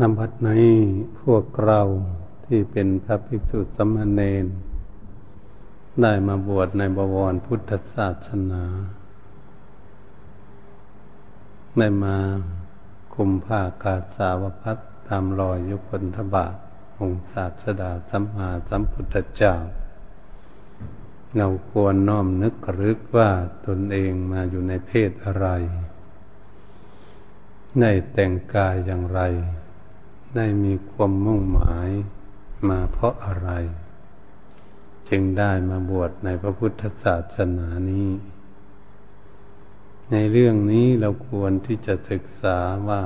นำบัดในพวกเราที่เป็นพระภิกษุสมณเณรได้มาบวชในบวรพุทธศาสนา ได้มาคุมผ้ากาสาวพัดตามรอยยุคนทบาทองศาสดาสัมมาสัมพุทธเจ้า เราควรน้อมนึกรึกว่าตนเองมาอยู่ในเพศอะไรได้แต่งกายอย่างไร ได้มีความมุ่งหมายมาเพราะอะไร จึงได้มาบวชในพระพุทธศาสนานี้ ในเรื่องนี้เราควรที่จะศึกษาว่า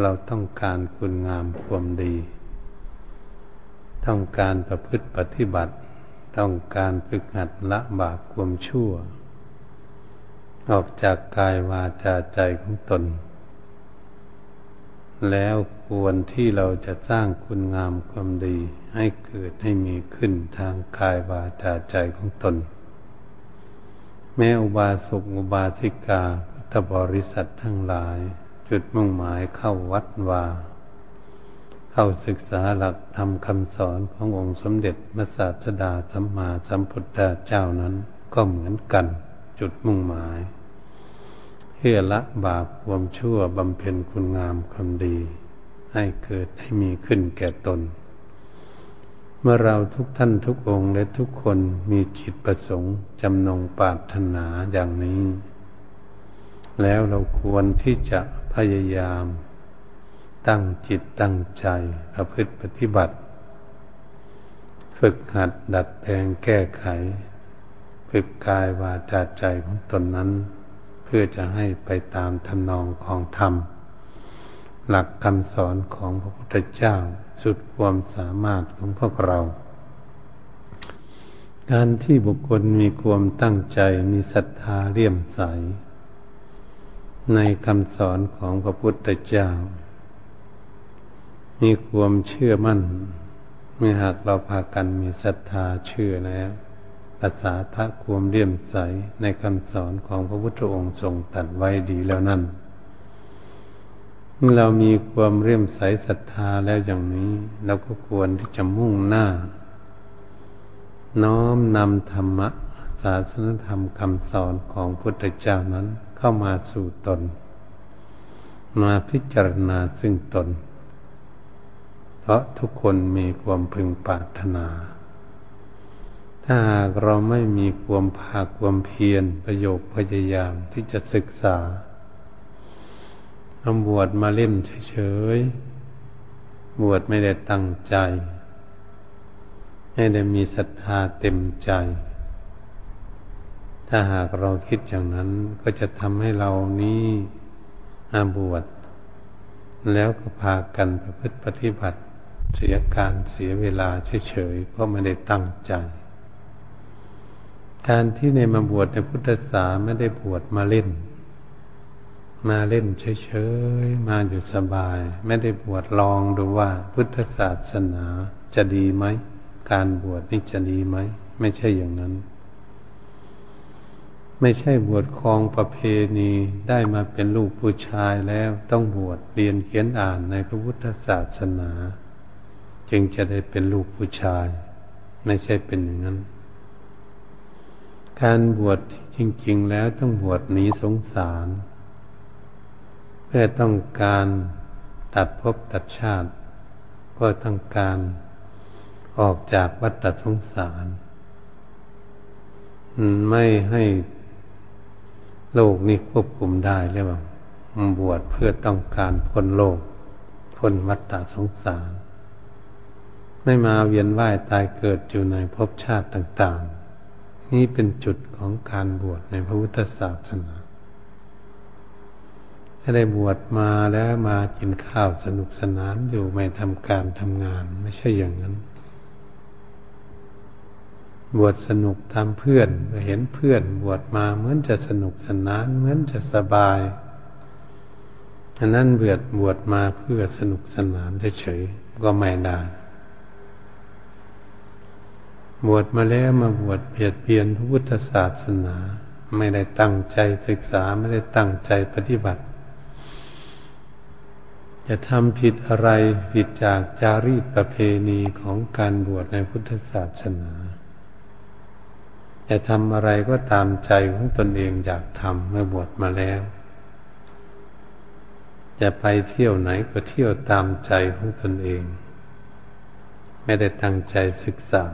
เราต้องการคุณงามความดี ต้องการประพฤติปฏิบัติ ต้องการฝึกหัดละบาปความชั่ว ออกจากกายวาจาใจของตน แล้วควรที่เราจะสร้างคุณงามความดี ให้เกิดให้มีขึ้นทางกายวาจาใจของตน แม้อุบาสกอุบาสิกาพุทธบริษัททั้งหลาย จุดมุ่งหมายเข้าวัดวาเข้าศึกษาหลักธรรมคำสอนขององค์สมเด็จพระศาสดาสัมมาสัมพุทธเจ้านั้นก็เหมือนกัน จุดมุ่งหมาย เพื่อละบาปความชั่วบำเพ็ญคุณงามความดี ให้เกิดให้มีขึ้นแก่ตน เมื่อเราทุกท่านทุกองค์และทุกคนมีจิตประสงค์จำนงปรารถนาอย่างนี้ แล้วเราควรที่จะพยายาม ตั้งจิตตั้งใจประพฤติปฏิบัติ ฝึกหัดดัดแปลงแก้ไข ฝึกกายวาจาใจของตนนั้น พื่อจะให้ไปตามทำนองของธรรม หลักคำสอนของพระพุทธเจ้าสุดความสามารถของพวกเรา การที่บุคคลมีความตั้งใจมีศรัทธาเลี่ยมใส ในคำสอนของพระพุทธเจ้า มีความเชื่อมั่น เมื่อหากเราพากันมีศรัทธาเชื่อแล้ว ภาษาทะความเลี่ยมใสในคำสอนของพระพุทธองค์ทรงตัดไว้ดีแล้วนั่นเมื่อเรามีความเลี่ยมใสศรัทธาแล้วอย่างนี้เราก็ควรที่จะมุ่งหน้า น้อมนำธรรมะศาสนธรรมคำสอนของพุทธเจ้านั้นเข้ามาสู่ตน มาพิจารณาซึ่งตน เพราะทุกคนมีความพึงปรารถนา ถ้าหากเราไม่มีความภาคความเพียรประโยคพยายามที่จะศึกษาทำบวชมาเล่นเฉยๆ บวชไม่ได้ตั้งใจ ไม่ได้มีศรัทธาเต็มใจ ถ้าหากเราคิดอย่างนั้นก็จะทำให้เรานี้อาบวชแล้วก็พากันประพฤติปฏิบัติเสียการเสียเวลาเฉยๆ เพราะไม่ได้ตั้งใจ การที่ในมาบวชในพุทธศาสนาไม่ได้บวชมาเล่น มาเล่นเฉยๆ มาอยู่สบาย ไม่ได้บวชลองดูว่าพุทธศาสนาจะดีไหม การบวชนี่จะดีไหม ไม่ใช่อย่างนั้น ไม่ใช่บวชคลองประเพณีได้มาเป็นลูกผู้ชายแล้วต้องบวชเรียนเขียนอ่านในพระพุทธศาสนา จึงจะได้เป็นลูกผู้ชาย ไม่ใช่เป็นอย่างนั้น การบวชจริง ๆ แล้วต้องบวชหนีสงสาร เพื่อต้องการตัดภพตัดชาติ เพื่อต้องการออกจากวัฏสงสาร ไม่ให้โลกนี้ควบคุมได้เรียกว่าบวชเพื่อต้องการพ้นโลกพ้นวัฏสงสาร ไม่มาเวียนว่ายตายเกิดอยู่ในภพชาติต่าง ๆ นี่เป็นจุดของการบวชในพระพุทธศาสนาแไม่ได้บวชมาแล้วมากินข้าวสนุกสนานอยู่ไม่ทำการทำงานไม่ใช่อย่างนั้น บวชสนุกตามเพื่อนเห็นเพื่อนบวชมาเหมือนจะสนุกสนานเหมือนจะสบายอันนั้นเบือดบวชมาเพื่อสนุกสนานเฉยๆก็ไม่ได้ บวชมาแล้วมาบวชเบียดเบียนพระพุทธศาสนา ไม่ได้ตั้งใจศึกษาไม่ได้ตั้งใจปฏิบัติ จะทำผิดอะไรผิดจากจารีตประเพณีของการบวชในพุทธศาสนา จะทำอะไรก็ตามใจของตนเองอยากทำเมื่อบวชมาแล้วจะไปเที่ยวไหนก็เที่ยวตามใจของตนเอง ไม่ได้ตั้งใจศึกษา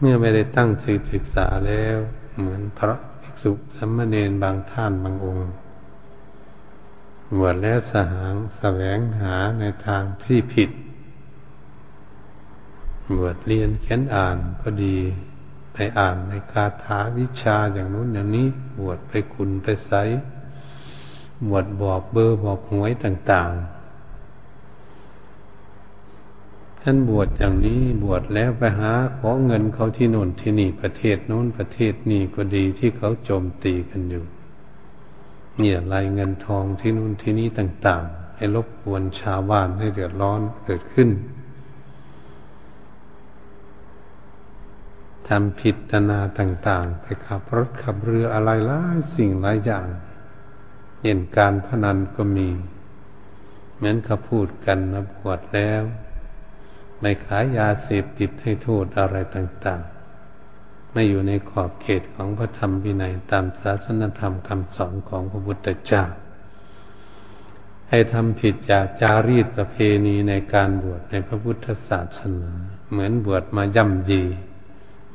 เมื่อไม่ได้ตั้งใจศึกษาแล้ว เหมือนพระภิกษุสัมมาเนนบางท่านบางองค์บวชแล้วสหางแสวงหาในทางที่ผิดบวชเรียนเขียนอ่านก็ดี ไปอ่านในคาถาวิชาอย่างนู้นอย่างนี้บวชไปคุณไปใสบวชบอกเบอร์บอกหวยต่าง ๆ ท่านบวชอย่างนี้บวชแล้วไปหาขอเงินเขาที่โน่นที่นี่ประเทศโน้นประเทศนี้ก็ดีที่เขาโจมตีกันอยู่ เนี่ยรายเงินทองที่นู่นที่นี้ต่าง ๆ ให้รบกวนชาวบ้านให้เดือดร้อนเกิดขึ้นทำผิดตนาต่าง ๆ ไปขับรถขับเรืออะไรลายสิ่งหลายอย่างเห็นการพนันก็มี เหมือนเขาพูดกันนะบวชแล้ว ไม่ขายยาเสพติดให้โทษอะไรต่างๆ ไม่อยู่ในขอบเขตของพระธรรมวินัยตามศาสนธรรมคำสอนของพระพุทธเจ้า ให้ทำผิดจากจารีตประเพณีในการบวชในพระพุทธศาสนา เหมือนบวชมาย่ำยี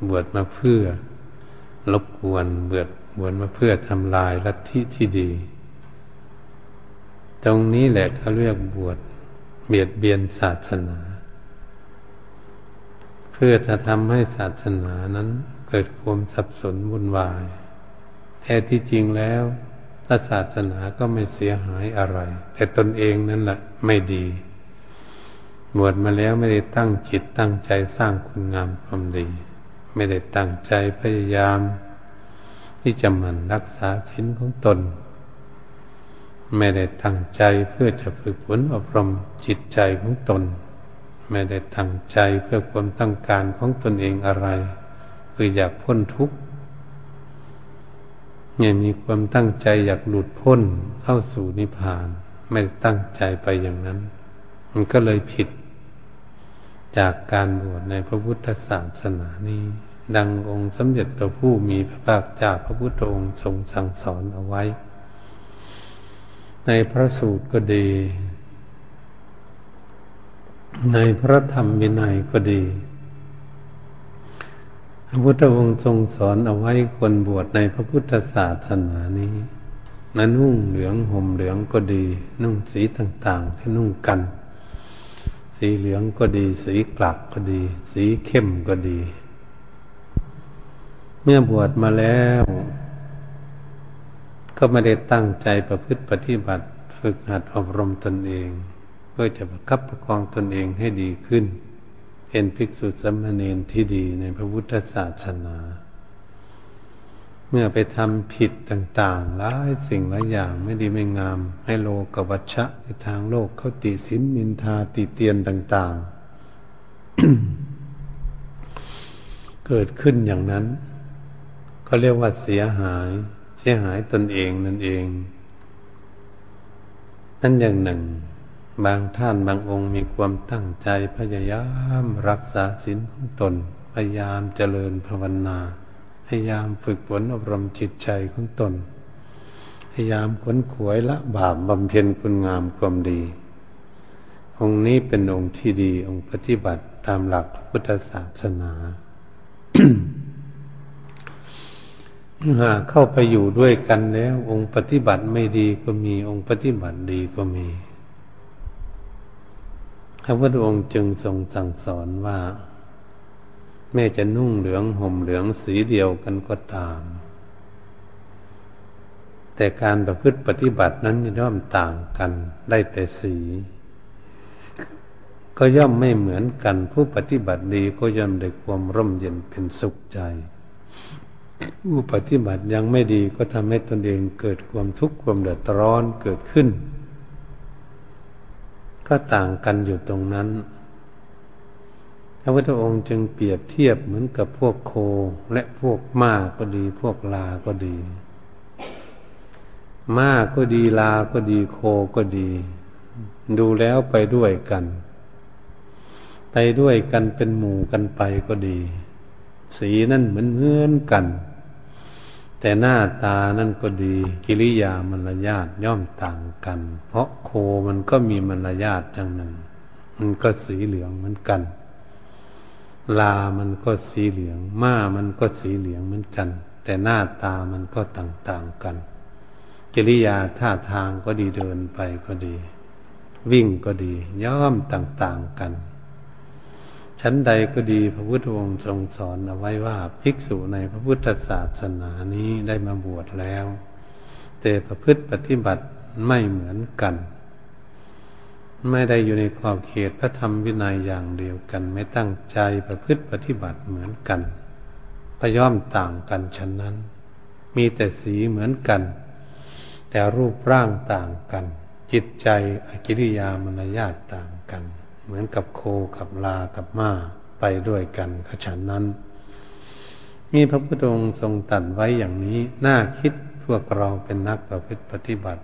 บวชมาเพื่อลบกวนบวชบวชมาเพื่อทำลายลัทธิที่ดี ตรงนี้แหละเขาเรียกบวชเบียดเบียนศาสนา เพื่อจะทำให้ศาสนานั้นเกิดความสับสนวุ่นวาย แท้ที่จริงแล้วพระศาสนาก็ไม่เสียหายอะไร แต่ตนเองนั่นแหละไม่ดีบวชมาแล้วไม่ได้ตั้งจิตตั้งใจสร้างคุณงามความดี ไม่ได้ตั้งใจพยายาม ที่จะมันรักษาชิ้นของตน ไม่ได้ตั้งใจเพื่อจะฝึกฝนอบรมจิตใจของตน ไม่ได้ตั้งใจเพื่อความต้องการของตนเองอะไร คืออยากพ้นทุกข์เนี่ยมีความตั้งใจอยากหลุดพ้นเข้าสู่นิพพาน ไม่ตั้งใจไปอย่างนั้น มันก็เลยผิด จากการบวชในพระพุทธศาสนานี้ดังองค์สมเด็จพระผู้มีพระภาคเจ้าพระพุทธองค์ทรงสั่งสอนเอาไว้ ในพระสูตรก็ดี ในพระธรรมวินัยก็ดี พระพุทธองค์ทรงสอนเอาไว้คนบวชในพระพุทธศาสนานี้นันุ่งเหลืองห่มเหลืองก็ดี นุ่งสีต่างๆที่นุ่งกัน สีเหลืองก็ดี สีกลักก็ดี สีเข้มก็ดี เมื่อบวชมาแล้ว ก็ไม่ได้ตั้งใจประพฤติปฏิบัติ ฝึกหัดอบรมตนเอง เพื่อจะประคับประคองตนเองให้ดีขึ้น เป็นภิกษุสมณีนที่ดีในพระพุทธศาสนา เมื่อไปทำผิดต่างๆหลายสิ่งหลายอย่างไม่ดีไม่งาม ให้โลกวัชชะในทางโลกเขาติสินนินทาติเตียนต่าง ๆ เกิดขึ้นอย่างนั้นเขาเรียกว่าเสียหายเสียหายตนเองนั่นเองนั่นอย่างหนึ่ง บางท่านบางองค์มีความตั้งใจพยายามรักษาศีลของตน พยายามเจริญภาวนา พยายามฝึกฝนอบรมจิตใจของตน พยายามขวนขวยละบาปบำเพ็ญคุณงามความดี องค์นี้เป็นองค์ที่ดีองค์ปฏิบัติตามหลักพุทธศาสนาหากเข้าไปอยู่ด้วยกันแล้ว องค์ปฏิบัติไม่ดีก็มีองค์ปฏิบัติดีก็มี พระพุทธองค์จึงทรงสั่งสอนว่า แม่จะนุ่งเหลืองห่มเหลืองสีเดียวกันก็ตาม แต่การประพฤติปฏิบัตินั้นย่อมต่างกันได้แต่สี ก็ย่อมไม่เหมือนกันผู้ปฏิบัติดีก็ย่อมได้ความร่มเย็นเป็นสุขใจ ผู้ปฏิบัติยังไม่ดีก็ทำให้ตนเองเกิดความทุกข์ความเดือดร้อนเกิดขึ้น ก็ต่างกันอยู่ตรงนั้น พระพุทธองค์จึงเปรียบเทียบเหมือนกับพวกโคและพวกม้าก็ดี พวกลาก็ดีม้าก็ดีลาก็ดีโคก็ดี ดูแล้วไปด้วยกัน ไปด้วยกันเป็นหมู่กันไปก็ดี สีนั่นเหมือนเหมือนกัน แต่หน้าตานั่นก็ดี กิริยามารยาทย่อมต่างกัน เพราะโคมันก็มีมารยาทจังหนึ่ง มันก็สีเหลืองเหมือนกัน ลามันก็สีเหลือง ม้ามันก็สีเหลืองเหมือนกัน แต่หน้าตามันก็ต่างๆกัน กิริยาท่าทางก็ดีเดินไปก็ดี วิ่งก็ดีย่อมต่างๆกัน ชั้นใดก็ดีพระพุทธองค์ทรงสอนเอาไว้ว่าภิกษุในพระพุทธศาสนานี้ได้มาบวชแล้ว แต่ประพฤติปฏิบัติไม่เหมือนกัน ไม่ได้อยู่ในขอบเขตพระธรรมวินัยอย่างเดียวกัน ไม่ตั้งใจประพฤติปฏิบัติเหมือนกันก็ย่อมต่างกันฉะนั้น มีแต่สีเหมือนกัน แต่รูปร่างต่างกัน จิตใจอกิริยามารยาทต่างกัน เหมือนกับโคกับลากับม้าไปด้วยกันขฉันนั้นมีพระพุทธองค์ทรงตัดไว้อย่างนี้ น่าคิดพวกเราเป็นนักประพฤติปฏิบัติ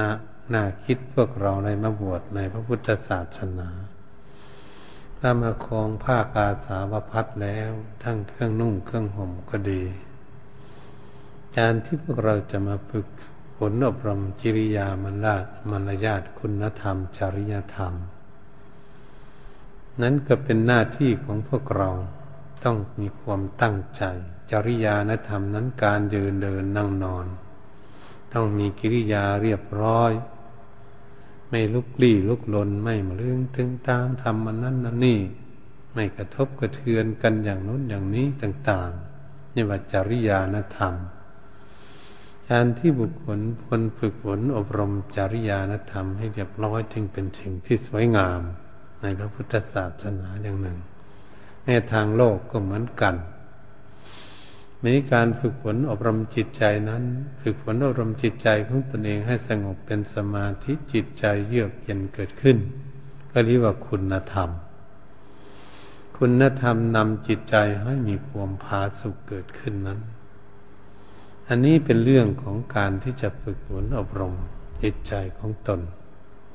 นะน่าคิดพวกเราในมาบวชในพระพุทธศาสนาถ้ามาคลองผ้ากาสาวพัดแล้ว ทั้งเครื่องนุ่งเครื่องห่มก็ดี การที่พวกเราจะมาฝึกผลอบรมจิริยามารยามารยาทคุณธรรม จริยธรรม นั้นก็เป็นหน้าที่ของพวกเราต้องมีความตั้งใจ จริยานธรรมนั้นการเดินเดินนั่งนอน ต้องมีกิริยาเรียบร้อย ไม่ลุกลี้ลุกลนไม่มาเรื่องถึงตามทำมันนั้นนั่นนี่ ไม่กระทบกระเทือนกันอย่างนู้นอย่างนี้ต่างๆนี่ว่าจริยานธรรมการที่บุคคลคนฝึกฝนอบรมจริยานธรรมให้เรียบร้อยจึงเป็นสิ่งที่สวยงาม ในพระพุทธศาสนาอย่างหนึ่งแม้ทางโลกก็เหมือนกันมีการฝึกฝนอบรมจิตใจนั้น ฝึกฝนอบรมจิตใจของตนเองให้สงบเป็นสมาธิจิตใจเยือกเย็นเกิดขึ้น ก็เรียกว่าคุณธรรม คุณธรรมนำจิตใจให้มีความพาสุขเกิดขึ้นนั้น อันนี้เป็นเรื่องของการที่จะฝึกฝนอบรมจิตใจของตน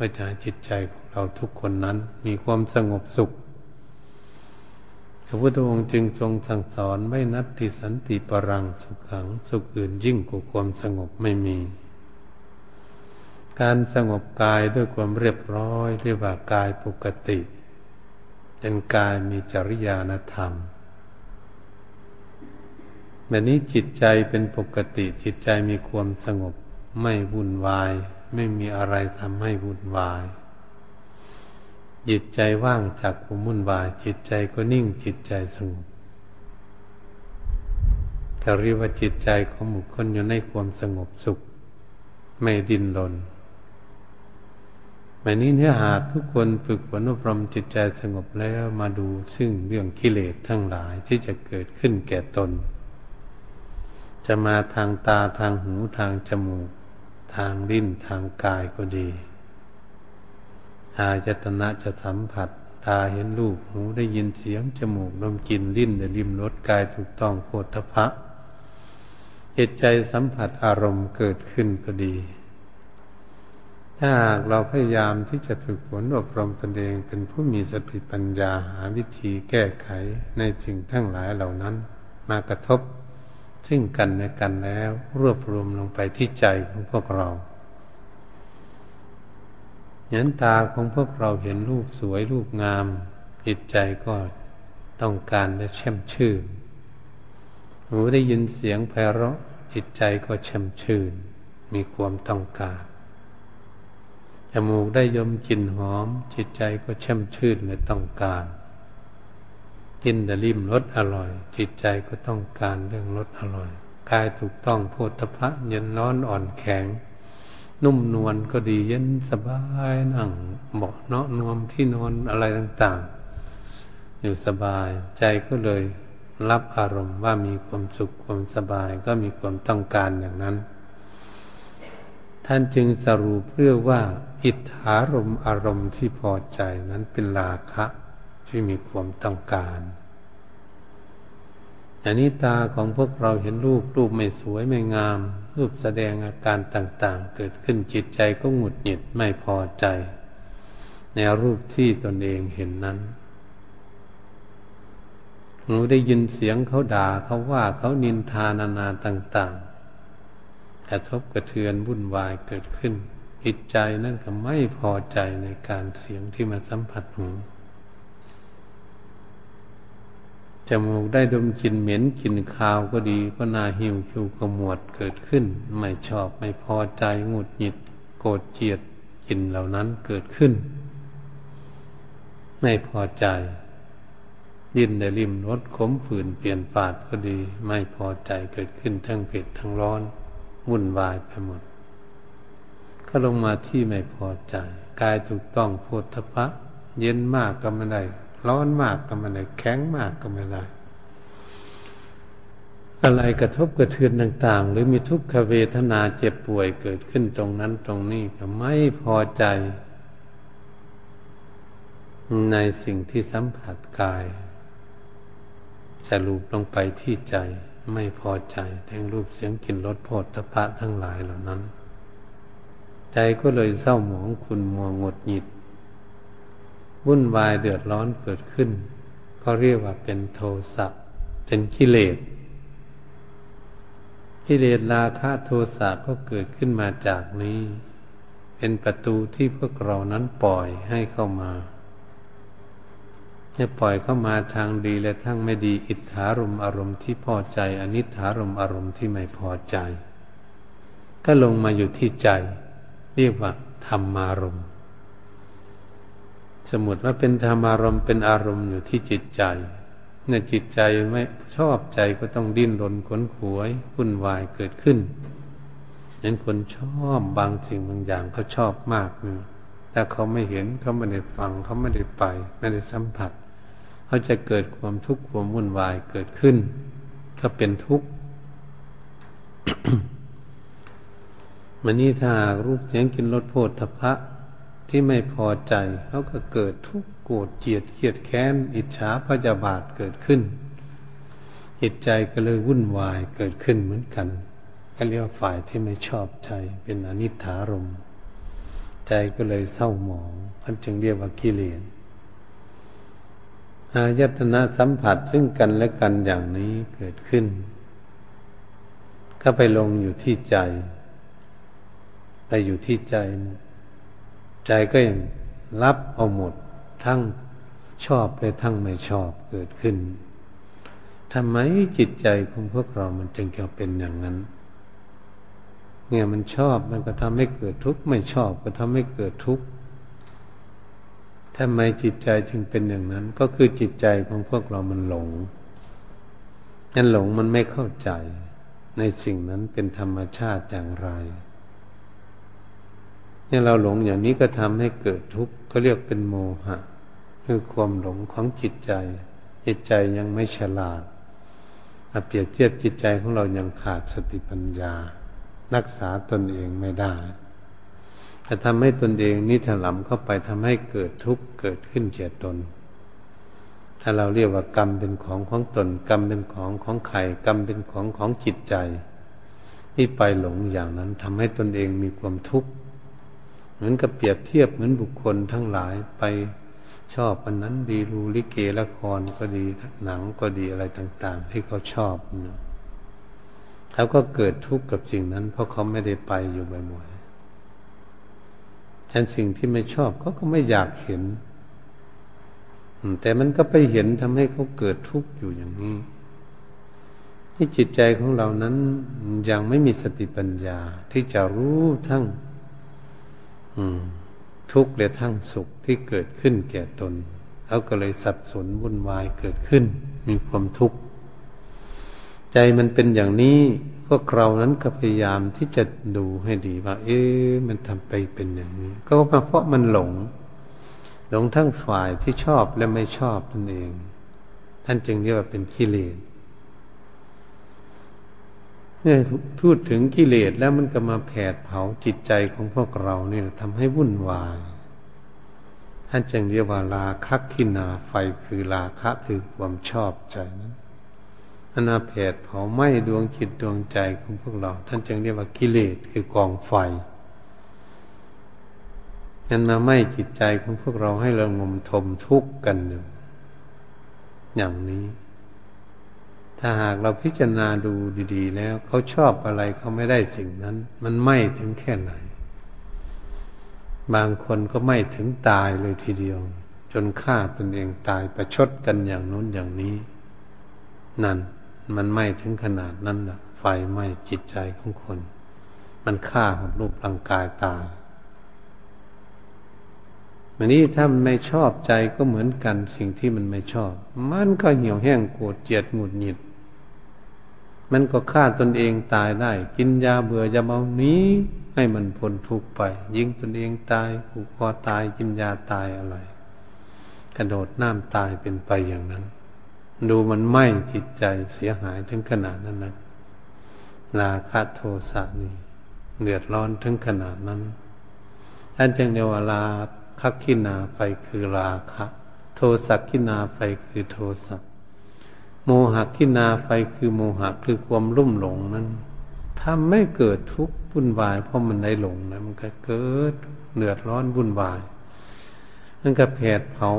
พื่อจะให้จิตใจของเราทุกคนนั้นมีความสงบสุข พระพุทธองค์จึงทรงสั่งสอนไม่นัตติสันติปรังสุขขังสุขอื่นยิ่งกว่าความสงบไม่มี การสงบกายด้วยความเรียบร้อยเรียกว่ากายปกติ เป็นกายมีจริยานธรรมแบบนี้จิตใจเป็นปกติจิตใจมีความสงบไม่วุ่นวาย ไม่มีอะไรทำให้วุ่นวาย จิตใจว่างจากความวุ่นวาย จิตใจก็นิ่งจิตใจสงบจะเรียกว่าจิตใจของบุคคลอยู่ในความสงบสุข ไม่ดิ้นรนแบบนี้เนื้อหาทุกคนฝึกฝนอบรมจิตใจสงบแล้วมาดูซึ่งเรื่องกิเลสทั้งหลายที่จะเกิดขึ้นแก่ตน จะมาทางตาทางหูทางจมูก ทางลิ้นทางกายก็ดีอายตนะจะสัมผัส ตาเห็นรูปหูได้ยินเสียง จมูกดมกลิ่นลิ้นได้ริมรสกายถูกต้องโพธพะจิตใจสัมผัสอารมณ์เกิดขึ้นก็ดี ถ้าหากเราพยายามที่จะฝึกฝนอบรมตนเองเป็นผู้มีสติปัญญาหาวิธีแก้ไขในสิ่งทั้งหลายเหล่านั้น มากระทบ ซึ่งกันในกันแล้ว รวบรวมลงไปที่ใจของพวกเราเห็นตาของพวกเราเห็นรูปสวยรูปงาม จิตใจก็ต้องการและแช่มชื่น หูได้ยินเสียงไพเราะจิตใจก็แช่มชื่น มีความต้องการ จมูกได้ยมกลิ่นหอม จิตใจก็แช่มชื่นและต้องการ กินแต่ริมรสอร่อย จิตใจก็ต้องการเรื่องรสอร่อยกายถูกต้องโพธพะเย็นร้อนอ่อนแข็ง นุ่มนวลก็ดีเย็นสบายนั่งเหมาะเนาะนวมที่นอนอะไรต่างๆ อยู่สบายใจก็เลยรับอารมณ์ว่ามีความสุขความสบายก็มีความต้องการอย่างนั้น ท่านจึงสรุปเรื่องว่า อิทธารมอารมณ์ที่พอใจนั้นเป็นราคะ ที่มีความต้องการอันนี้ตาของพวกเราเห็นรูปรูปไม่สวยไม่งาม รูปแสดงอาการต่างๆ เกิดขึ้นจิตใจก็หงุดหงิดไม่พอใจ ในรูปที่ตนเองเห็นนั้นหนูได้ยินเสียงเขาด่าเขาว่าเขานินทานานาต่างๆกระทบกระเทือนวุ่นวายเกิดขึ้นจิตใจนั่นก็ไม่พอใจในการเสียงที่มาสัมผัสหู จมูกได้ดมกลิ่นเหม็นกลิ่นคาวก็ดี ก็นาหิวคิวขมวดเกิดขึ้น ไม่ชอบไม่พอใจหงุดหงิดโกรธเจียดกลิ่นเหล่านั้นเกิดขึ้น ไม่พอใจดินในริมรสขมฝืนเปลี่ยนปาดก็ดี ไม่พอใจเกิดขึ้นทั้งเผ็ดทั้งร้อนวุ่นวายไปหมด ก็ลงมาที่ไม่พอใจ กายถูกต้องโพธพะ เย็นมากก็ไม่ได้ ร้อนมากก็ไม่ได้แข็งมากก็ไม่ได้อะไรกระทบกระเทือนต่าง ๆ หรือมีทุกขเวทนาเจ็บป่วยเกิดขึ้นตรงนั้นตรงนี้ก็ไม่พอใจ ในสิ่งที่สัมผัสกายจะรูปลงไปที่ใจไม่พอใจทั้งรูปเสียงกลิ่นรสโผฏฐพะทั้งหลายเหล่านั้น ใจก็เลยเศร้าหมองคุณมัวงดหงิด วุ่นวายเดือดร้อนเกิดขึ้น ก็เรียกว่าเป็นโทสะเป็นกิเลสกิเลสราคะโทสะก็เกิดขึ้นมาจากนี้ เป็นประตูที่พวกเรานั้นปล่อยให้เข้ามาให้ปล่อยเข้ามาทางดีและทั้งไม่ดี อิทธารมอารมณ์ที่พอใจ อนิธารมอารมณ์ที่ไม่พอใจ ก็ลงมาอยู่ที่ใจ เรียกว่าธรรมารมณ์ สมมติว่าเป็นธรรมารมณ์เป็นอารมณ์อยู่ที่จิตใจในจิตใจไม่ชอบใจก็ต้องดิ้นรนขนขวยวุ่นวายเกิดขึ้นเห็นคนชอบบางสิ่งบางอย่างเขาชอบมากนึงแต่เขาไม่เห็นเขาไม่ได้ฟังเขาไม่ได้ไป ไม่ได้สัมผัส เขาจะเกิดความทุกข์ความวุ่นวายเกิดขึ้น ก็เป็นทุกข์มันนี่ถ้ารูปเสียงกินรสโพธพะ ที่ไม่พอใจเขาก็เกิดทุกข์โกรธเจียดเกียดแค้น อิจฉาพยาบาทเกิดขึ้น จิตใจก็เลยวุ่นวายเกิดขึ้นเหมือนกันก็เรียกว่าฝ่ายที่ไม่ชอบใจเป็นอนิถารมใจก็เลยเศร้าหมองพันจึงเรียกว่ากิเลสอายตนะสัมผัสซึ่งกันและกันอย่างนี้เกิดขึ้น ก็ไปลงอยู่ที่ใจ ไปอยู่ที่ใจ ใจก็ยังรับเอาหมดทั้งชอบและทั้งไม่ชอบเกิดขึ้นทำไมจิตใจของพวกเรามันจึงจะเป็นอย่างนั้น เนี่ยมันชอบมันก็ทำให้เกิดทุกข์ไม่ชอบก็ทำให้เกิดทุกข์ทำไมจิตใจจึงเป็นอย่างนั้น ก็คือจิตใจของพวกเรามันหลงนั่นหลงมันไม่เข้าใจในสิ่งนั้นเป็นธรรมชาติอย่างไร เนี่ยเราหลงอย่างนี้ก็ทำให้เกิดทุกข์ก็เรียกเป็นโมหะคือความหลงของจิตใจ จิตใจยังไม่ฉลาดเปรียบเทียบจิตใจของเรายังขาดสติปัญญา รักษาตนเองไม่ได้จะทำให้ตนเองนิถลำเข้าไปทำให้เกิดทุกข์เกิดขึ้นแก่ตน ถ้าเราเรียกว่ากรรมเป็นของของตน กรรมเป็นของของใครกรรมเป็นของของจิตใจที่ไปหลงอย่างนั้นทำให้ตนเองมีความทุกข์ มือนกับเปรียบเทียบเหมือนบุคคลทั้งหลายไปชอบอันนั้นดีรูลิเกละครก็ดีหนังก็ดีอะไรต่าง ๆ ที่เขาชอบนะเขาก็เกิดทุกข์กับสิ่งนั้น เพราะเขาไม่ได้ไปอยู่บ่อยๆแทนสิ่งที่ไม่ชอบเขาก็ไม่อยากเห็นแต่มันก็ไปเห็นทำให้เขาเกิดทุกข์อยู่อย่างนี้ที่จิตใจของเรานั้นยังไม่มีสติปัญญาที่จะรู้ทั้ง ทุกข์และทั้งสุขที่เกิดขึ้นแก่ตนเขาก็เลยสับสนวุ่นวายเกิดขึ้น มีความทุกข์ใจมันเป็นอย่างนี้วกเรานั้นก็พยายามที่จะดูให้ดีว่า เอ๊ะมันทำไปเป็นอย่างนี้ ก็มาเพราะมันหลง หลงทั้งฝ่ายที่ชอบและไม่ชอบนั่นเอง ท่านจึงเรียกว่าเป็นกิเลส เนี่ยพูดถึงกิเลสแล้วมันก็มาแผดเผาจิตใจของพวกเราเนี่ยทำให้วุ่นวายท่านจึงเรียกว่าราคะขินาไฟคือราคะคือความชอบใจนั้นอนาเพดเผาไหม้ดวงจิตดวงใจของพวกเรา ท่านจึงเรียกว่ากิเลสคือกองไฟนั่นมาไหม้จิตใจของพวกเราให้เรางมทมทุกข์กันอยู่อย่างนี้ ถ้าหากเราพิจารณาดูดีๆ แล้วเขาชอบอะไรเขาไม่ได้สิ่งนั้น มันไหม้ถึงแค่ไหน บางคนก็ไหม้ถึงตายเลยทีเดียว จนฆ่าตนเองตายประชดกันอย่างนู้นอย่างนี้ นั่น มันไหม้ถึงขนาดนั้นนะไฟไหม้จิตใจของคน มันฆ่าหดรูปร่างกายตายอันนี้ถ้ามันไม่ชอบใจก็เหมือนกันสิ่งที่มันไม่ชอบ มันก็เหี่ยวแห้งโกรธเจียดหงุดหงิด มันก็ฆ่าตนเองตายได้ กินยาเบื่อยาเมานี้ ให้มันพ้นทุกไป ยิงตนเองตายผูกคอตายกินยาตายอะไร กระโดดน้ำตายเป็นไปอย่างนั้น ดูมันไหม้จิตใจเสียหายถึงขนาดนั้นนะราคะโทสะนี่เดือดร้อนถึงขนาดนั้นท่านจึงเรียกว่าราคะกินาไปคือราคะ โทสักกินาไปคือโทสะ โมหะกินาไฟคือโมหะคือความรุ่มหลงนั้นถ้าไม่เกิดทุกข์วุ่นวาย เพราะมันได้หลงนะมันก็เกิดเดือดร้อนวุ่นวายนั่นก็แผดเผา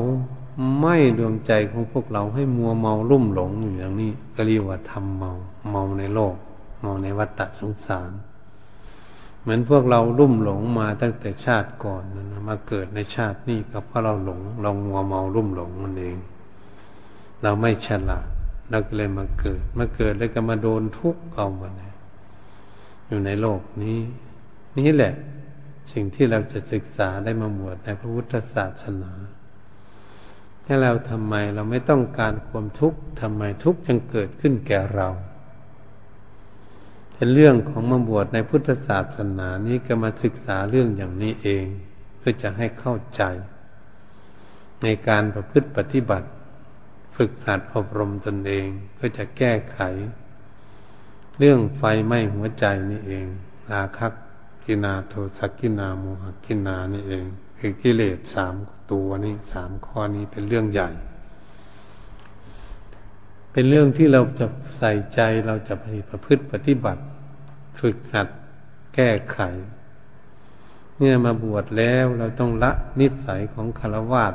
ไม่ดวงใจของพวกเราให้มัวเมาลุ่มหลงอยู่อย่างนี้ก็เรียกว่าทำเมา เมาในโลก เมาในวัฏฏสงสาร เหมือนพวกเราลุ่มหลงมาตั้งแต่ชาติก่อนนะมาเกิดในชาตินี้ก็เพราะเราหลง เรามัวเมาลุ่มหลงมันเอง เราไม่ฉลาด เราก็เลยมาเกิด มาเกิดแล้วก็มาโดนทุกข์เอามาเนี่ยอยู่ในโลกนี้ นี่แหละ สิ่งที่เราจะศึกษาได้มาบวชในพระพุทธศาสนาให้เราทำไมเราไม่ต้องการความทุกข์ทำไมทุกข์จึงเกิดขึ้นแก่เรา เป็นเรื่องของมาบวชในพุทธศาสนานี้ก็มาศึกษาเรื่องอย่างนี้เอง เพื่อจะให้เข้าใจ ในการประพฤติปฏิบัติ ฝึกหัดอบรมตนเองเพื่อจะแก้ไข เรื่องไฟไหม้หัวใจนี่เองอาคักกินาโทสักกินาโมหกินานี่เอง คือกิเลสสามตัวนี้สามข้อนี้เป็นเรื่องใหญ่ เป็นเรื่องที่เราจะใส่ใจเราจะไปประพฤติปฏิบัติ ฝึกหัดแก้ไขเมื่อมาบวชแล้วเราต้องละนิสัยของคารวาส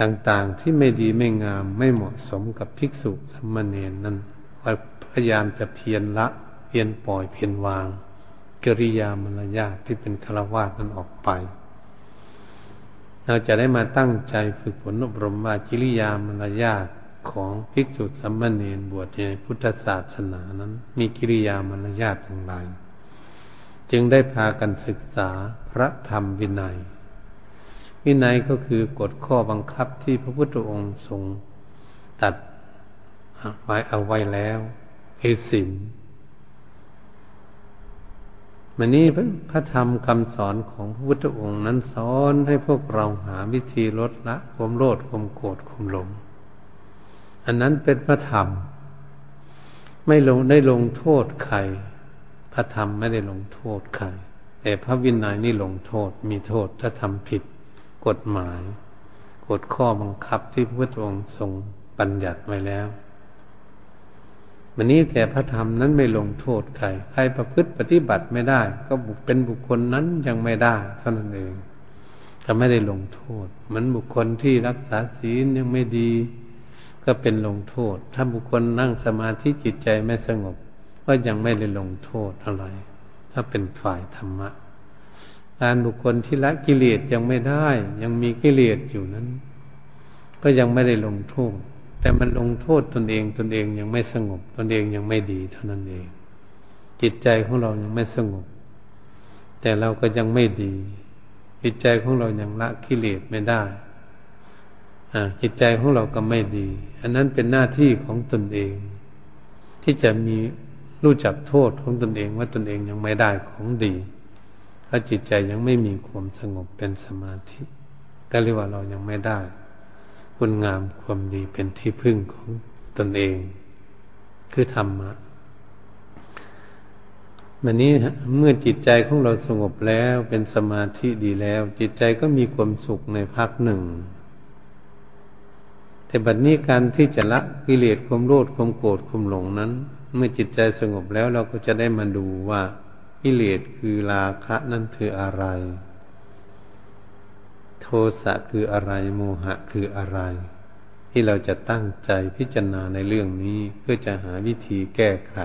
ต่างๆที่ไม่ดีไม่งามไม่เหมาะสมกับภิกษุสมณเณรนั้นพยายามจะเพียรละเพียรปล่อยเพียรวาง กิริยามารยาทที่เป็นคารวาสนั้นออกไป เราจะได้มาตั้งใจฝึกฝนอบรมว่ากิริยามารยาทของภิกษุสัมมาเนรบวชในพุทธศาสนานั้น มีกิริยามารยาทอย่างไร จึงได้พากันศึกษาพระธรรมวินัย วินัยก็คือกฎข้อบังคับที่พระพุทธองค์ทรงตัดไว้เอาไว้แล้วคือศีลมันนี้พระธรรมคำสอนของพระพุทธองค์นั้นสอนให้พวกเราหาวิธีลดละความโลดความโกรธความหลง อันนั้นเป็นพระธรรม ไม่ลงได้ลงโทษใคร พระธรรมไม่ได้ลงโทษใครแต่พระวินัยนี่ลงโทษมีโทษถ้าทำผิด กฎหมาย กฎข้อบังคับที่พระพุทธองค์ทรงบัญญัติไว้แล้ววันนี้แต่พระธรรมนั้นไม่ลงโทษใคร ใครประพฤติปฏิบัติไม่ได้ ก็เป็นบุคคลนั้นยังไม่ได้ เท่านั้นเองก็ไม่ได้ลงโทษเหมือนบุคคลที่รักษาศีลยังไม่ดี ก็เป็นลงโทษ ถ้าบุคคลนั่งสมาธิจิตใจไม่สงบ ก็ยังไม่ได้ลงโทษอะไร ถ้าเป็นฝ่ายธรรมะ การบุคคลที่ละกิเลสยังไม่ได้ ยังมีกิเลสอยู่นั้น ก็ยังไม่ได้ลงโทษ แต่มันลงโทษตนเองตนเองยังไม่สงบ ตนเองยังไม่ดีเท่านั้นเอง จิตใจของเรายังไม่สงบ แต่เราก็ยังไม่ดี จิตใจของเรายังละกิเลสไม่ได้จิตใจของเราก็ไม่ดี อันนั้นเป็นหน้าที่ของตนเอง ที่จะมีรู้จักโทษของตนเองว่าตนเองยังไม่ได้ของดี ถ้าจิตใจยังไม่มีความสงบเป็นสมาธิ ก็เรียกว่าเรายังไม่ได้คุณงามความดีเป็นที่พึ่งของตนเอง คือธรรมะมันนี้เมื่อจิตใจของเราสงบแล้วเป็นสมาธิดีแล้ว จิตใจก็มีความสุขในพักหนึ่ง แต่บัดนี้การที่จะละกิเลสความโลภความโกรธความหลงนั้น เมื่อจิตใจสงบแล้วเราก็จะได้มาดูว่า กิเลสคือราคะนั้นคืออะไร โทสะคืออะไรโมหะคืออะไร ที่เราจะตั้งใจพิจารณาในเรื่องนี้เพื่อจะหาวิธีแก้ไข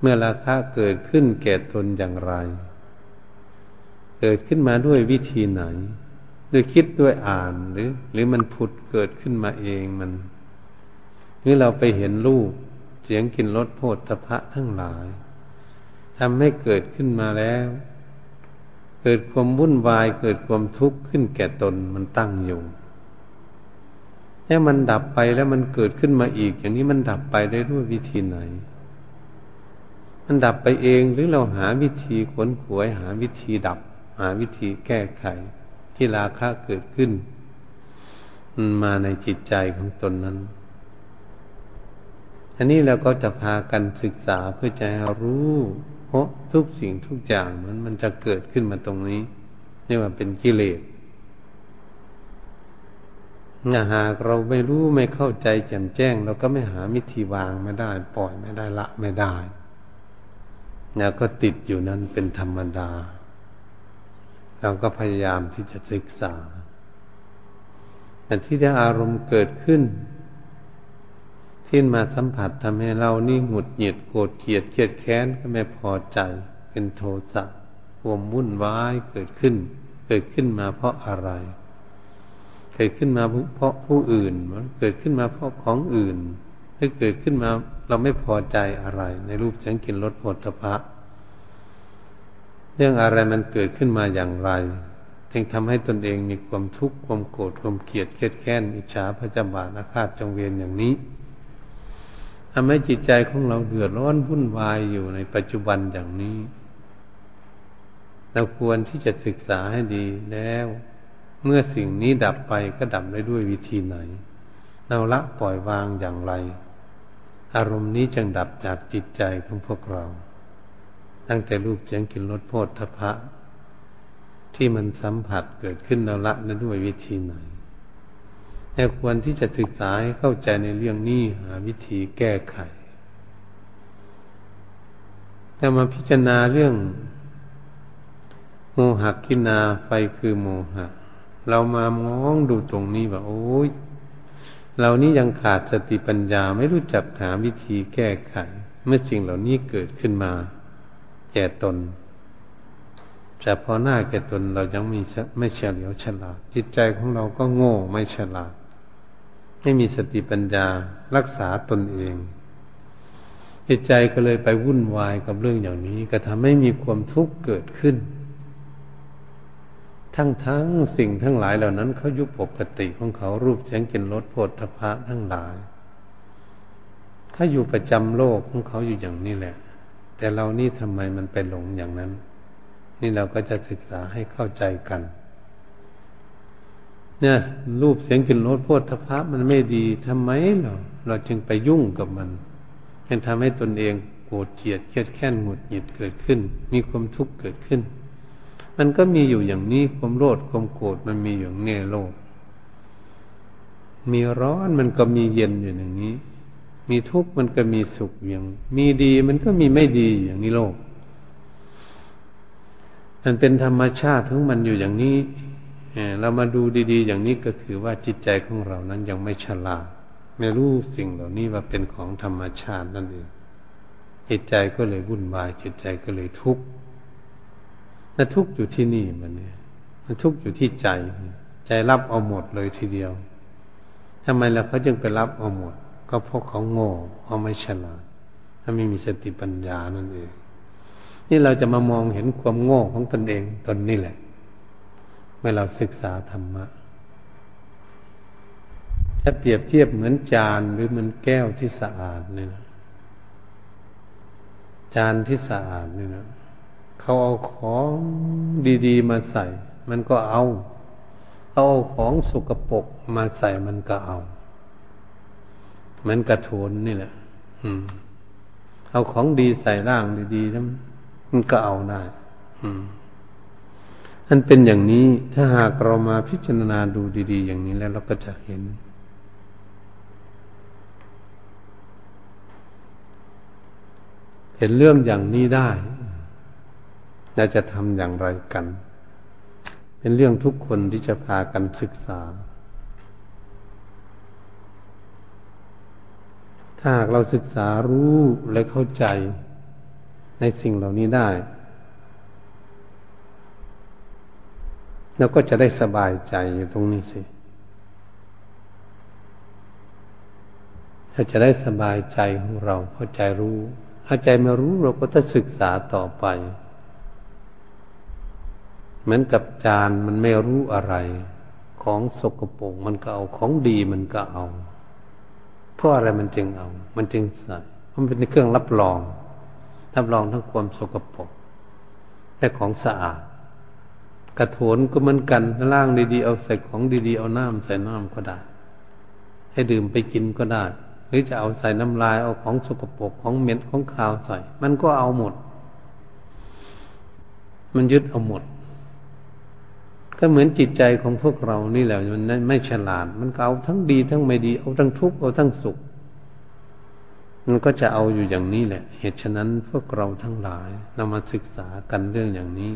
เมื่อราคะเกิดขึ้นแก่ตนอย่างไร เกิดขึ้นมาด้วยวิธีไหนด้วยคิดด้วยอ่านหรือ หรือมันผุดเกิดขึ้นมาเองมันหรือเราไปเห็นรูปเสียงกลิ่นรสโพธพะทั้งหลายำให้เกิดขึ้นมาแล้ว เกิดความวุ่นวายเกิดความทุกข์ขึ้นแก่ตนมันตั้งอยู่ถ้ามันดับไปแล้วมันเกิดขึ้นมาอีก อย่างนี้มันดับไปได้ด้วยวิธีไหน มันดับไปเองหรือเราหาวิธีขนขวย หาวิธีดับ หาวิธีแก้ไข ที่ราคะเกิดขึ้นมาในจิตใจของตนนั้น อันนี้เราก็จะพากันศึกษาเพื่อจะรู้ เพราะทุกสิ่งทุกอย่างมันมันจะเกิดขึ้นมาตรงนี้นี่ว่าเป็นกิเลสหากเราไม่รู้ไม่เข้าใจแจ่มแจ้ง เราก็ไม่หาวิธีวางไม่ได้ ปล่อยไม่ได้ละไม่ได้นะก็ติดอยู่นั้นเป็นธรรมดา เราก็พยายามที่จะศึกษาแต่ที่ได้อารมณ์เกิดขึ้น ที่มาสัมผัสทำให้เรานี่หงุดหงิดโกรธเกลียดเครียดแค้นก็ไม่พอใจ เป็นโทสะความวุ่นวายเกิดขึ้น เกิดขึ้นมาเพราะอะไร เกิดขึ้นมาเพราะผู้อื่น เกิดขึ้นมาเพราะของอื่นถ้าเกิดขึ้นมาเราไม่พอใจอะไร ในรูปเสียงกลิ่นรสผลตภะเรื่องอะไรมันเกิดขึ้นมาอย่างไรจึงทำให้ตนเองมีความทุกข์ความโกรธความเกลียดเครียดแค้นอิจฉาพระจบานาคาตจงเวียนอย่างนี้ ทำให้จิตใจของเราเดือดร้อนวุ่นวายอยู่ในปัจจุบันอย่างนี้ เราควรที่จะศึกษาให้ดีแล้ว เมื่อสิ่งนี้ดับไปก็ดับได้ด้วยวิธีไหน เราละปล่อยวางอย่างไร อารมณ์นี้จึงดับจากจิตใจของพวกเรา ตั้งแต่รูปเสียงกลิ่นรสโพธพะ ที่มันสัมผัสเกิดขึ้นเราละนั้ด้วยวิธีไหน แต่ควรที่จะศึกษาให้เข้าใจในเรื่องนี้หาวิธีแก้ไข แต่มาพิจารณาเรื่อง โมหกินาไฟคือโมหะ เรามามองดูตรงนี้ว่าโอ้ยเรานี้ยังขาดสติปัญญาไม่รู้จักหาวิธีแก้ไข เมื่อสิ่งเหล่านี้เกิดขึ้นมา แก่ตนแต่พอหน้าแก่ตนเรายังมีไม่เฉลียวฉลาด จิตใจของเราก็โง่ไม่ฉลาด ไม่มีสติปัญญารักษาตนเองจิตใจก็เลยไปวุ่นวายกับเรื่องอย่างนี้ ก็ทำให้มีความทุกข์เกิดขึ้น ทั้งทั้งสิ่งทั้งหลายเหล่านั้นเขายุบปกติของเขารูปเสียงกลิ่นรสโผฏฐพะทั้งหลายเขาอยู่ประจำโลกของเขาอยู่อย่างนี้แหละ แต่เรานี่ทำไมมันไปหลงอย่างนั้น นี่เราก็จะศึกษาให้เข้าใจกัน เนี่ยรูปเสียงกลิ่นรสโผฏฐพะมันไม่ดีทำไมเราเราจึงไปยุ่งกับมันเป็นทำให้ตนเองโกรธเกลียดเครียดแค้นหงุดหงิดเกิดขึ้น มีความทุกข์เกิดขึ้น มันก็มีอยู่อย่างนี้ความโลดความโกรธมันมีอย่างนี้โลก มีร้อนมันก็มีเย็นอยู่อย่างนี้ มีทุกข์มันก็มีสุขอย่าง มีดีมันก็มีไม่ดีอย่างนี้โลก มันเป็นธรรมชาติของมันอยู่อย่างนี้ เรามาดูดี ๆ อย่างนี้ก็คือว่าจิตใจของเรานั้นยังไม่ฉลาด ไม่รู้สิ่งเหล่านี้ว่าเป็นของธรรมชาตินั่นเองจิตใจก็เลยวุ่นวาย จิตใจก็เลยทุกข์มันทุกข์อยู่ที่นี่มันเนี่ยมันทุกข์อยู่ที่ใจ ใจรับเอาหมดเลยทีเดียวทำไมล่ะเขาจึงไปรับเอาหมด ก็เพราะเขาโง่เขาไม่ฉลาดถ้าไม่มีสติปัญญานั่นเอง นี่เราจะมามองเห็นความโง่ของตนเองตนนี่แหละ เมื่อเราศึกษาธรรมะถ้าเปรียบเทียบเหมือนจานหรือเหมือนแก้วที่สะอาดเนี่ยนะจานที่สะอาดเนี่นะเขาเอาของดีๆมาใส่ มันก็เอาเอาของสกปรกมาใส่มันก็เอา เหมือนกระโถนนี่แหละ อืม เอาของดีใส่ร่างดีๆนั้นมันก็เอาได้ อืม อันเป็นอย่างนี้ถ้าหากเรามาพิจารณาดูดี ๆ อย่างนี้แล้วเราก็จะเห็น เห็นเรื่องอย่างนี้ได้เราจะทำอย่างไรกัน เป็นเรื่องทุกคนที่จะพากันศึกษา ถ้าหากเราศึกษารู้และเข้าใจในสิ่งเหล่านี้ได้ เราก็จะได้สบายใจอยู่ตรงนี้สิเราจะได้สบายใจของเราเข้าใจรู้เข้าใจมารู้เราก็ต้องศึกษาต่อไป เหมือนกับจานมันไม่รู้อะไร ของสกปรกมันก็เอาของดีมันก็เอา เพราะอะไรมันจึงเอา มันจึงใส่มันเป็นเครื่องรับรองรับรองทั้งความสกปรกและของสะอาด กระโถนก็เหมือนกันล่างดีๆเอาใส่ของดีๆเอาน้ำใส่น้ำก็ได้ ให้ดื่มไปกินก็ได้ หรือจะเอาใส่น้ำลายเอาของสกปรกของเหม็นของขาวใส่ มันก็เอาหมด มันยึดเอาหมด ก็เหมือนจิตใจของพวกเรานี่แหละมันไม่ฉลาด มันเอาทั้งดีทั้งไม่ดีเอาทั้งทุกข์เอาทั้งสุข มันก็จะเอาอยู่อย่างนี้แหละ เหตุฉะนั้นพวกเราทั้งหลายเรามาศึกษากันเรื่องอย่างนี้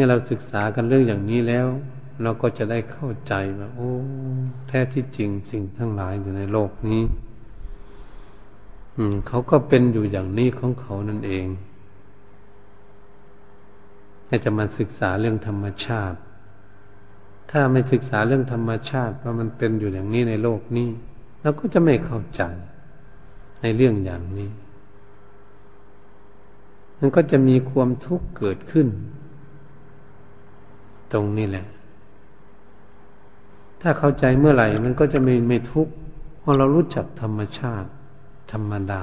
มื่อเราศึกษากันเรื่องอย่างนี้แล้ว เราก็จะได้เข้าใจว่าโอ้ แท้ที่จริงสิ่งทั้งหลายอยู่ในโลกนี้ อืม เขาก็เป็นอยู่อย่างนี้ของเขานั่นเองถ้าจะมาศึกษาเรื่องธรรมชาติ ถ้าไม่ศึกษาเรื่องธรรมชาติว่ามันเป็นอยู่อย่างนี้ในโลกนี้เราก็จะไม่เข้าใจในเรื่องอย่างนี้ มันก็จะมีความทุกข์เกิดขึ้น ตรงนี้แหละ ถ้าเข้าใจเมื่อไหร่มันก็จะไม่ไม่ทุกข์เพราะเรารู้จักธรรมชาติ ธรรมดา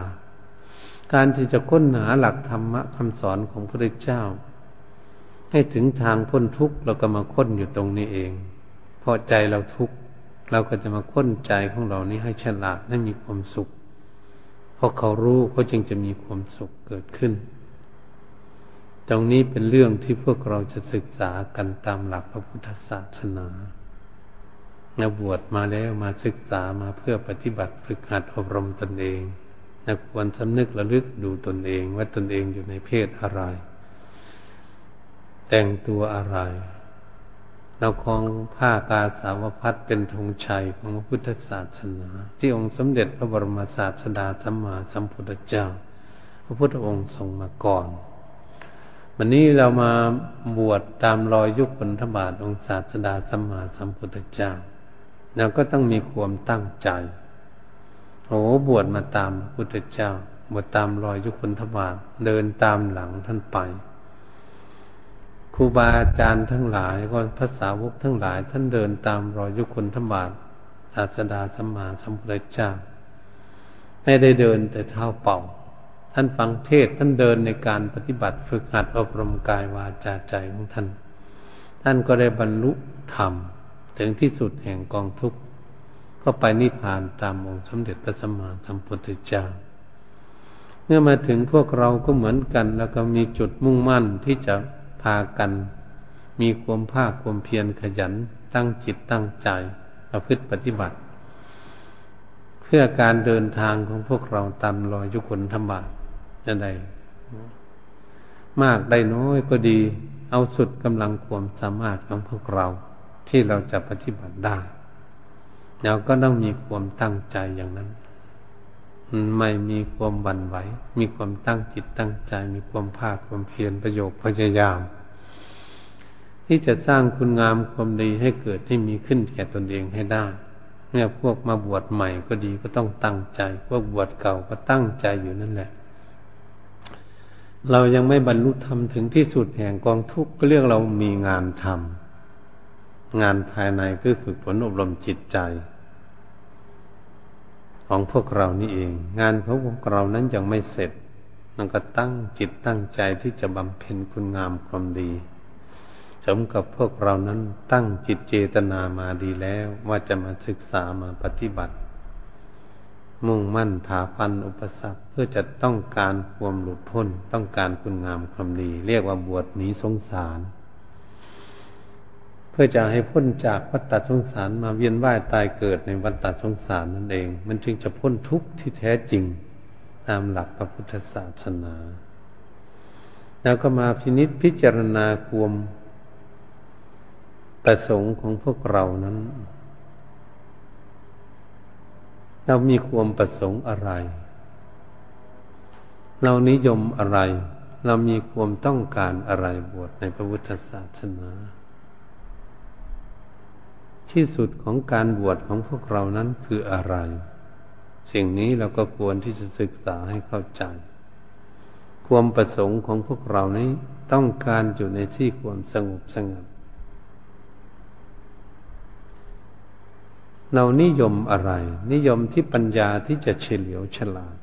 การที่จะค้นหาหลักธรรมะคำสอนของพระเจ้า ให้ถึงทางพ้นทุกข์เราก็มาค้นอยู่ตรงนี้เองพอใจเราทุกข์เราก็จะมาค้นใจของเรานี้ให้ฉลาดให้มีความสุขเพราะเขารู้เขาจึงจะมีความสุขเกิดขึ้น ตรงนี้เป็นเรื่องที่พวกเราจะศึกษากันตามหลักพระพุทธศาสนานาบวชมาแล้วมาศึกษามาเพื่อปฏิบัติฝึกหัดอบรมตนเองนักควรสำนึกระลึกดูตนเองว่าตนเองอยู่ในเพศอะไร แต่งตัวอะไร เราคลองผ้ากาสาวพัดเป็นธงชัยของพระพุทธศาสนา ที่องค์สมเด็จพระบรมศาสดาสัมมาสัมพุทธเจ้า พระพุทธองค์ทรงมาก่อน วันนี้เรามาบวชตามรอยยุคผลธบาทองศาสดาสัมมาสัมพุทธเจ้าเราก็ต้องมีความตั้งใจโอ้บวชมาตามพระพุทธเจ้า บวชตามรอยยุคผลธบาทเดินตามหลังท่านไปครูบาอาจารย์ทั้งหลายก็ภาษาวกทั้งหลาย ท่านเดินตามรอยยุคผลธบาทศาสดาสัมมาสัมพุทธเจ้าไม่ได้เดินแต่เท้าเป่า ท่านฟังเทศท่านเดินในการปฏิบัติฝึกหัดอบรมกายวาจาใจของท่าน ท่านก็ได้บรรลุธรรม ถึงที่สุดแห่งกองทุกข์ก็ไปนิพพานตามองค์สมเด็จพระสัมมาสัมพุทธเจ้าเมื่อมาถึงพวกเราก็เหมือนกัน แล้วก็มีจุดมุ่งมั่นที่จะพากัน มีความภาคความเพียรขยันตั้งจิตตั้งใจประพฤติปฏิบัติ เพื่อการเดินทางของพวกเราตามรอยยุคนธรรมบาท จะได้มากได้น้อยก็ดี เอาสุดกำลังความสามารถของพวกเราที่เราจะปฏิบัติได้เราก็ต้องมีความตั้งใจอย่างนั้น ไม่มีความบันไหว มีความตั้งจิตตั้งใจ มีความภาคความเพียรประโยคพยายาม ที่จะสร้างคุณงามความดีให้เกิดให้มีขึ้นแก่ตนเองให้ได้เมื่อพวกมาบวชใหม่ก็ดีก็ต้องตั้งใจ พวกบวชเก่าก็ตั้งใจอยู่นั่นแหละ เรายังไม่บรรลุธรรมถึงที่สุดแห่งกองทุกข์ก็เรียกเรามีงานทำงานภายในคือฝึกฝนอบรมจิตใจ ของพวกเรานี่เอง งานของพวกเรานั้นยังไม่เสร็จนั่นก็ตั้งจิตตั้งใจที่จะบำเพ็ญคุณงามความดีสมกับพวกเรานั้นตั้งจิตเจตนามาดีแล้วว่าจะมาศึกษามาปฏิบัติ มุ่งมั่นผาพันอุปสรรคเพื่อจะต้องการความหลุดพ้น ต้องการคุณงามความดี เรียกว่าบวชหนีสงสาร เพื่อจะให้พ้นจากวัฏฏสงสารมาเวียนว่ายตายเกิดในวัฏฏสงสารนั่นเอง มันจึงจะพ้นทุกข์ที่แท้จริงตามหลักพระพุทธศาสนา แล้วก็มาพินิษพิจารณาความประสงค์ของพวกเรานั้น เรามีความประสงค์อะไร เรานิยมอะไร เรามีความต้องการอะไรบวชในพระพุทธศาสนา ที่สุดของการบวชของพวกเรานั้นคืออะไร สิ่งนี้เราก็ควรที่จะศึกษาให้เข้าใจ ความประสงค์ของพวกเรานี้ต้องการอยู่ในที่ความสงบสงัด เรานิยมอะไร นิยมที่ปัญญาที่จะเฉลียวฉลาด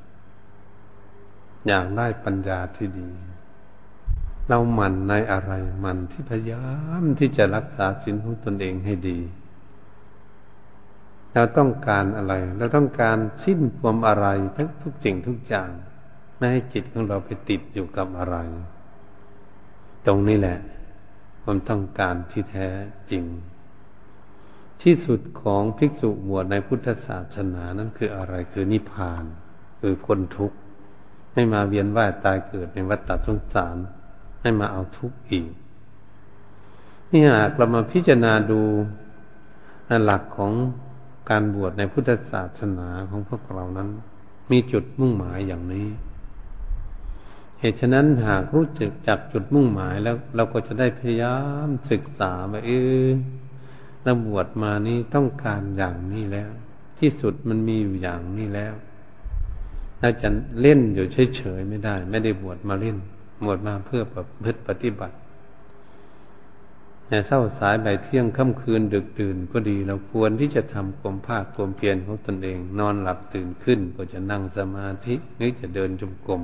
อยากได้ปัญญาที่ดี เราหมั่นในอะไรหมั่นที่พยายามที่จะรักษาสินของตนเองให้ดีเราต้องการอะไร เราต้องการสิ้นความอะไรทั้งทุกสิ่งทุกอย่าง ไม่ให้จิตของเราไปติดอยู่กับอะไร ตรงนี้แหละ ความต้องการที่แท้จริง ที่สุดของภิกษุบวชในพุทธศาสนานั้นคืออะไรคือนิพพาน คือคนทุกข์ไม่มาเวียนว่ายตายเกิดในวัฏฏะสงสาร ให้มาเอาทุกข์อีกนี่หากเรามาพิจารณาดูหลักของการบวชในพุทธศาสนาของพวกเรานั้น มีจุดมุ่งหมายอย่างนี้ เหตุฉะนั้นหากรู้จักจับจุดมุ่งหมายแล้วเราก็จะได้พยายามศึกษาว่าเออ เราบวชมานี่ต้องการอย่างนี้แล้ว ที่สุดมันมีอยู่อย่างนี้แล้วเราจะเล่นอยู่เฉยๆไม่ได้ ไม่ได้บวชมาเล่นบวชมาเพื่อประพฤติปฏิบัติแต่เศร้าสายใบเที่ยงค่ำคืนดึกดื่นก็ดี เราควรที่จะทำความภาคความเพียรของตนเอง นอนหลับตื่นขึ้นก็จะนั่งสมาธิหรือจะเดินจมกรม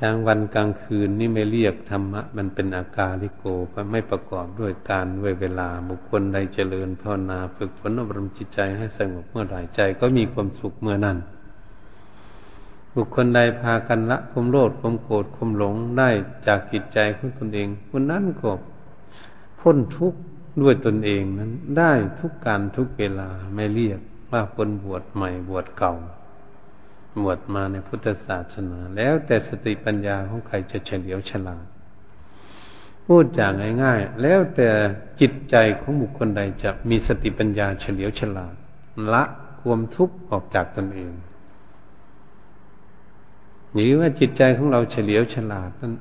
กลางวันกลางคืนนี่ไม่เรียกธรรมะ มันเป็นอากาลิโกไม่ประกอบด้วยการด้วยเวลา บุคคลใดเจริญภาวนาฝึกฝนอบรมจิตใจให้สงบเมื่อไหร่ใจก็มีความสุขเมื่อนั้น บุคคลใดพากันละความโลภความโกรธความหลงได้จากจิตใจของตนเองคนนั้นก็พ้นทุกข์ด้วยตนเองนั้นได้ทุกการทุกเวลาไม่เรียกว่าคนบวชใหม่บวชเก่า บวชมาในพุทธศาสนา แล้วแต่สติปัญญาของใครจะเฉลียวฉลาดพูดจางง่ายๆ แล้วแต่จิตใจของบุคคลใดจะมีสติปัญญาเฉลียวฉลาด ละความทุกข์ออกจากตนเอง หรือว่าจิตใจของเราเฉลียวฉลาดนั้น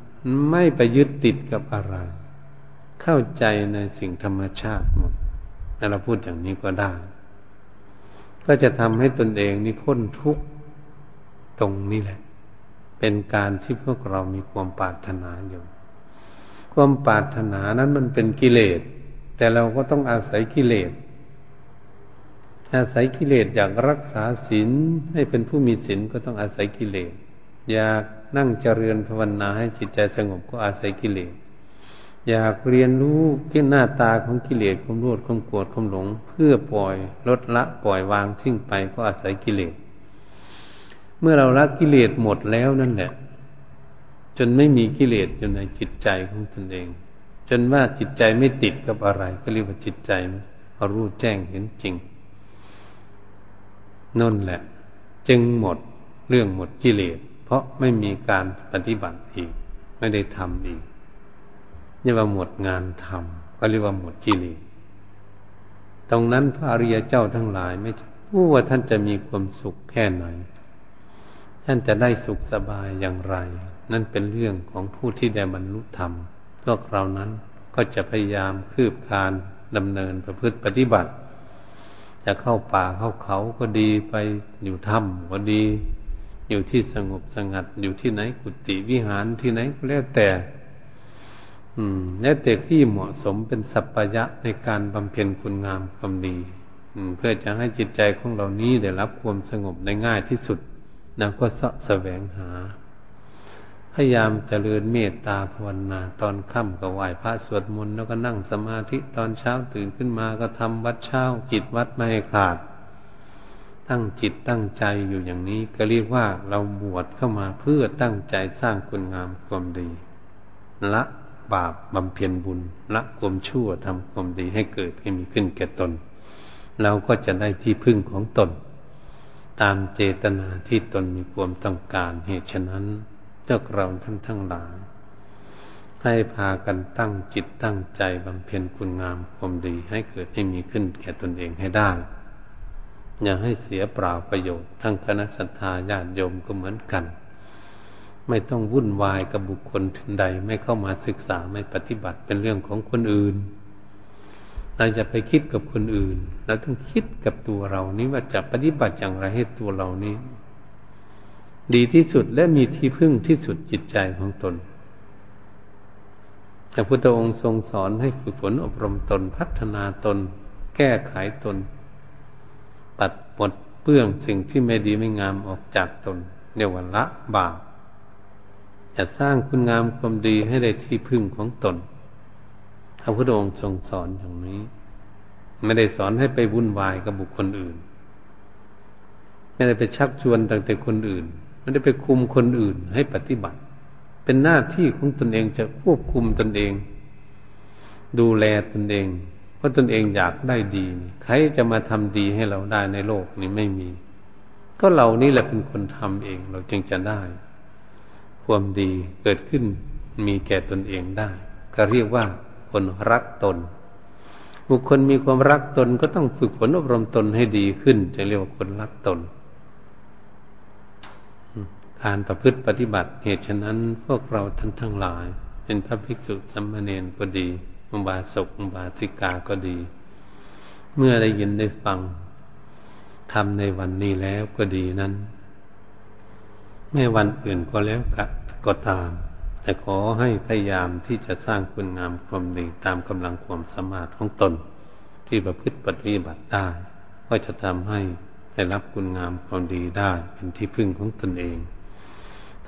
ไม่ไปยึดติดกับอะไร เข้าใจในสิ่งธรรมชาติหมดเราพูดอย่างนี้ก็ได้ ก็จะทำให้ตนเองนี่พ้นทุกข์ ตรงนี้แหละ เป็นการที่พวกเรามีความปรารถนาอยู่ ความปรารถนานั้นมันเป็นกิเลส แต่เราก็ต้องอาศัยกิเลส อาศัยกิเลสอยากรักษาศีลให้เป็นผู้มีศีลก็ต้องอาศัยกิเลส อยากนั่งเจริญภาวนาให้จิตใจสงบก็อาศัยกิเลสอยากเรียนรู้ที่หน้าตาของกิเลสความโลภความโกรธความหลง เพื่อปล่อยลดละปล่อยวางทิ้งไปก็อาศัยกิเลส เมื่อเราละกิเลสหมดแล้วนั่นแหละ จนไม่มีกิเลสอยู่ในจิตใจของตนเอง จนว่าจิตใจไม่ติดกับอะไร ก็เรียกว่าจิตใจรู้แจ้งเห็นจริงนั่นแหละ จึงหมดเรื่องหมดกิเลสเพราะไม่มีการปฏิบัติอีก ไม่ได้ทำอีกนี่ว่าหมดงานทำก็เรียกว่าหมดกิเลสตรงนั้นพระอริยเจ้าทั้งหลายไม่รู้ว่าท่านจะมีความสุขแค่ไหน ท่านจะได้สุขสบายอย่างไร นั่นเป็นเรื่องของผู้ที่ได้บรรลุธรรม พวกเรานั้นก็จะพยายามคืบคานดำเนินประพฤติปฏิบัติ จะเข้าป่าเข้าเขาก็ดีไปอยู่ถ้ำก็ดี อยู่ที่สงบสงัดอยู่ที่ไหนกุฏิวิหารที่ไหนก็แล้วแต่ อืมแล้วแต่ที่เหมาะสมเป็นสัพพยะในการบำเพ็ญคุณงามความดีเพื่อจะให้จิตใจของเรานี้ได้รับความสงบได้ง่ายที่สุด เราก็เสาะแสวงหา พยายามเจริญเมตตาภาวนา ตอนค่ำก็ไหว้พระสวดมนต์แล้วก็นั่งสมาธิตอนเช้าตื่นขึ้นมาก็ทำวัดเช้าจิตวัดไม่ขาด ตั้งจิตตั้งใจอยู่อย่างนี้ก็เรียกว่าเราบวชเข้ามาเพื่อตั้งใจสร้างคุณงามความดี ละบาปบำเพ็ญบุญ ละความชั่วทำความดีให้เกิดให้มีขึ้นแก่ตน เราก็จะได้ที่พึ่งของตน ตามเจตนาที่ตนมีความต้องการเหตุฉะนั้นเจ้าเราท่านทั้งหลาย ให้พากันตั้งจิตตั้งใจบำเพ็ญคุณงามความดีให้เกิดให้มีขึ้นแก่ตนเองให้ได้ อย่าให้เสียเปล่าประโยชน์ทั้งคณะสัตยาญาติโยมก็เหมือนกัน ไม่ต้องวุ่นวายกับบุคคลทันใดไม่เข้ามาศึกษาไม่ปฏิบัติเป็นเรื่องของคนอื่น เราจะไปคิดกับคนอื่น เราต้องคิดกับตัวเรานี้ว่าจะปฏิบัติอย่างไรให้ตัวเรานี้ ดีที่สุดและมีที่พึ่งที่สุดจิตใจของตนพระพุทธองค์ทรงสอนให้ฝึกฝนอบรมตนพัฒนาตน แก้ไขตน ปัดปดเปื้องสิ่งที่ไม่ดีไม่งามออกจากตนเรียกว่าละบาปจะสร้างคุณงามความดีให้ได้ที่พึ่งของตน พระพุทธองค์ทรงสอนอย่างนี้ ไม่ได้สอนให้ไปวุ่นวายกับบุคคลอื่น ไม่ได้ไปชักชวนตั้งแต่คนอื่น ไม่ได้ไปคุมคนอื่นให้ปฏิบัติ เป็นหน้าที่ของตนเองจะควบคุมตนเอง ดูแลตนเอง เพราะตนเองอยากได้ดี ใครจะมาทำดีให้เราได้ในโลกนี้ไม่มี ก็เรานี่แหละเป็นคนทำเอง เราจึงจะได้ ความดีเกิดขึ้นมีแก่ตนเองได้ ก็เรียกว่า คนรักตน บุคคลมีความรักตนก็ต้องฝึกฝนอบรมตนให้ดีขึ้นจะเรียกว่าคนรักตน การประพฤติปฏิบัติเหตุฉะนั้นพวกเราท่านทั้งหลาย เป็นพระภิกษุสัมมาเนนก็ดีอุบาสกอุบาสิกาก็ดี เมื่อได้ยินได้ฟังทำในวันนี้แล้วก็ดีนั้นแม่วันอื่นก็แล้วก็ตาม แต่ขอให้พยายามที่จะสร้างคุณงามความดีตามกำลังความสามารถของตน ที่ประพฤติปฏิบัติได้ ก็จะทำให้ได้รับคุณงามความดีได้เป็นที่พึ่งของตนเอง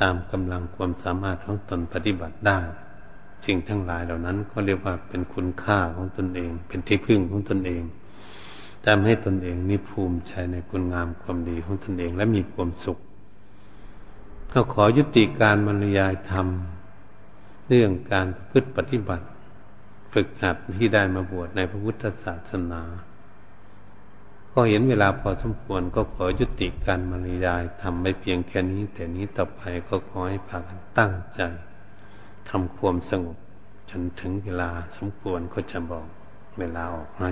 ตามกำลังความสามารถของตนปฏิบัติได้สิ่งทั้งหลายเหล่านั้นก็เรียกว่าเป็นคุณค่าของตนเอง เป็นที่พึ่งของตนเองทำให้ตนเองนี่ภูมิใจในคุณงามความดีของตนเองและมีความสุขก็ขอยุติการบรรยายธรรม เรื่องการพฤติปฏิบัติ ฝึกหัดที่ได้มาบวชในพระพุทธศาสนา ก็เห็นเวลาพอสมควรก็ขอยุติการบรรยายทำไม่เพียงแค่นี้ แต่นี้ต่อไปก็ขอให้พากันตั้งใจทำความสงบ จนถึงเวลาสมควรก็จะบอกเวลาออกให้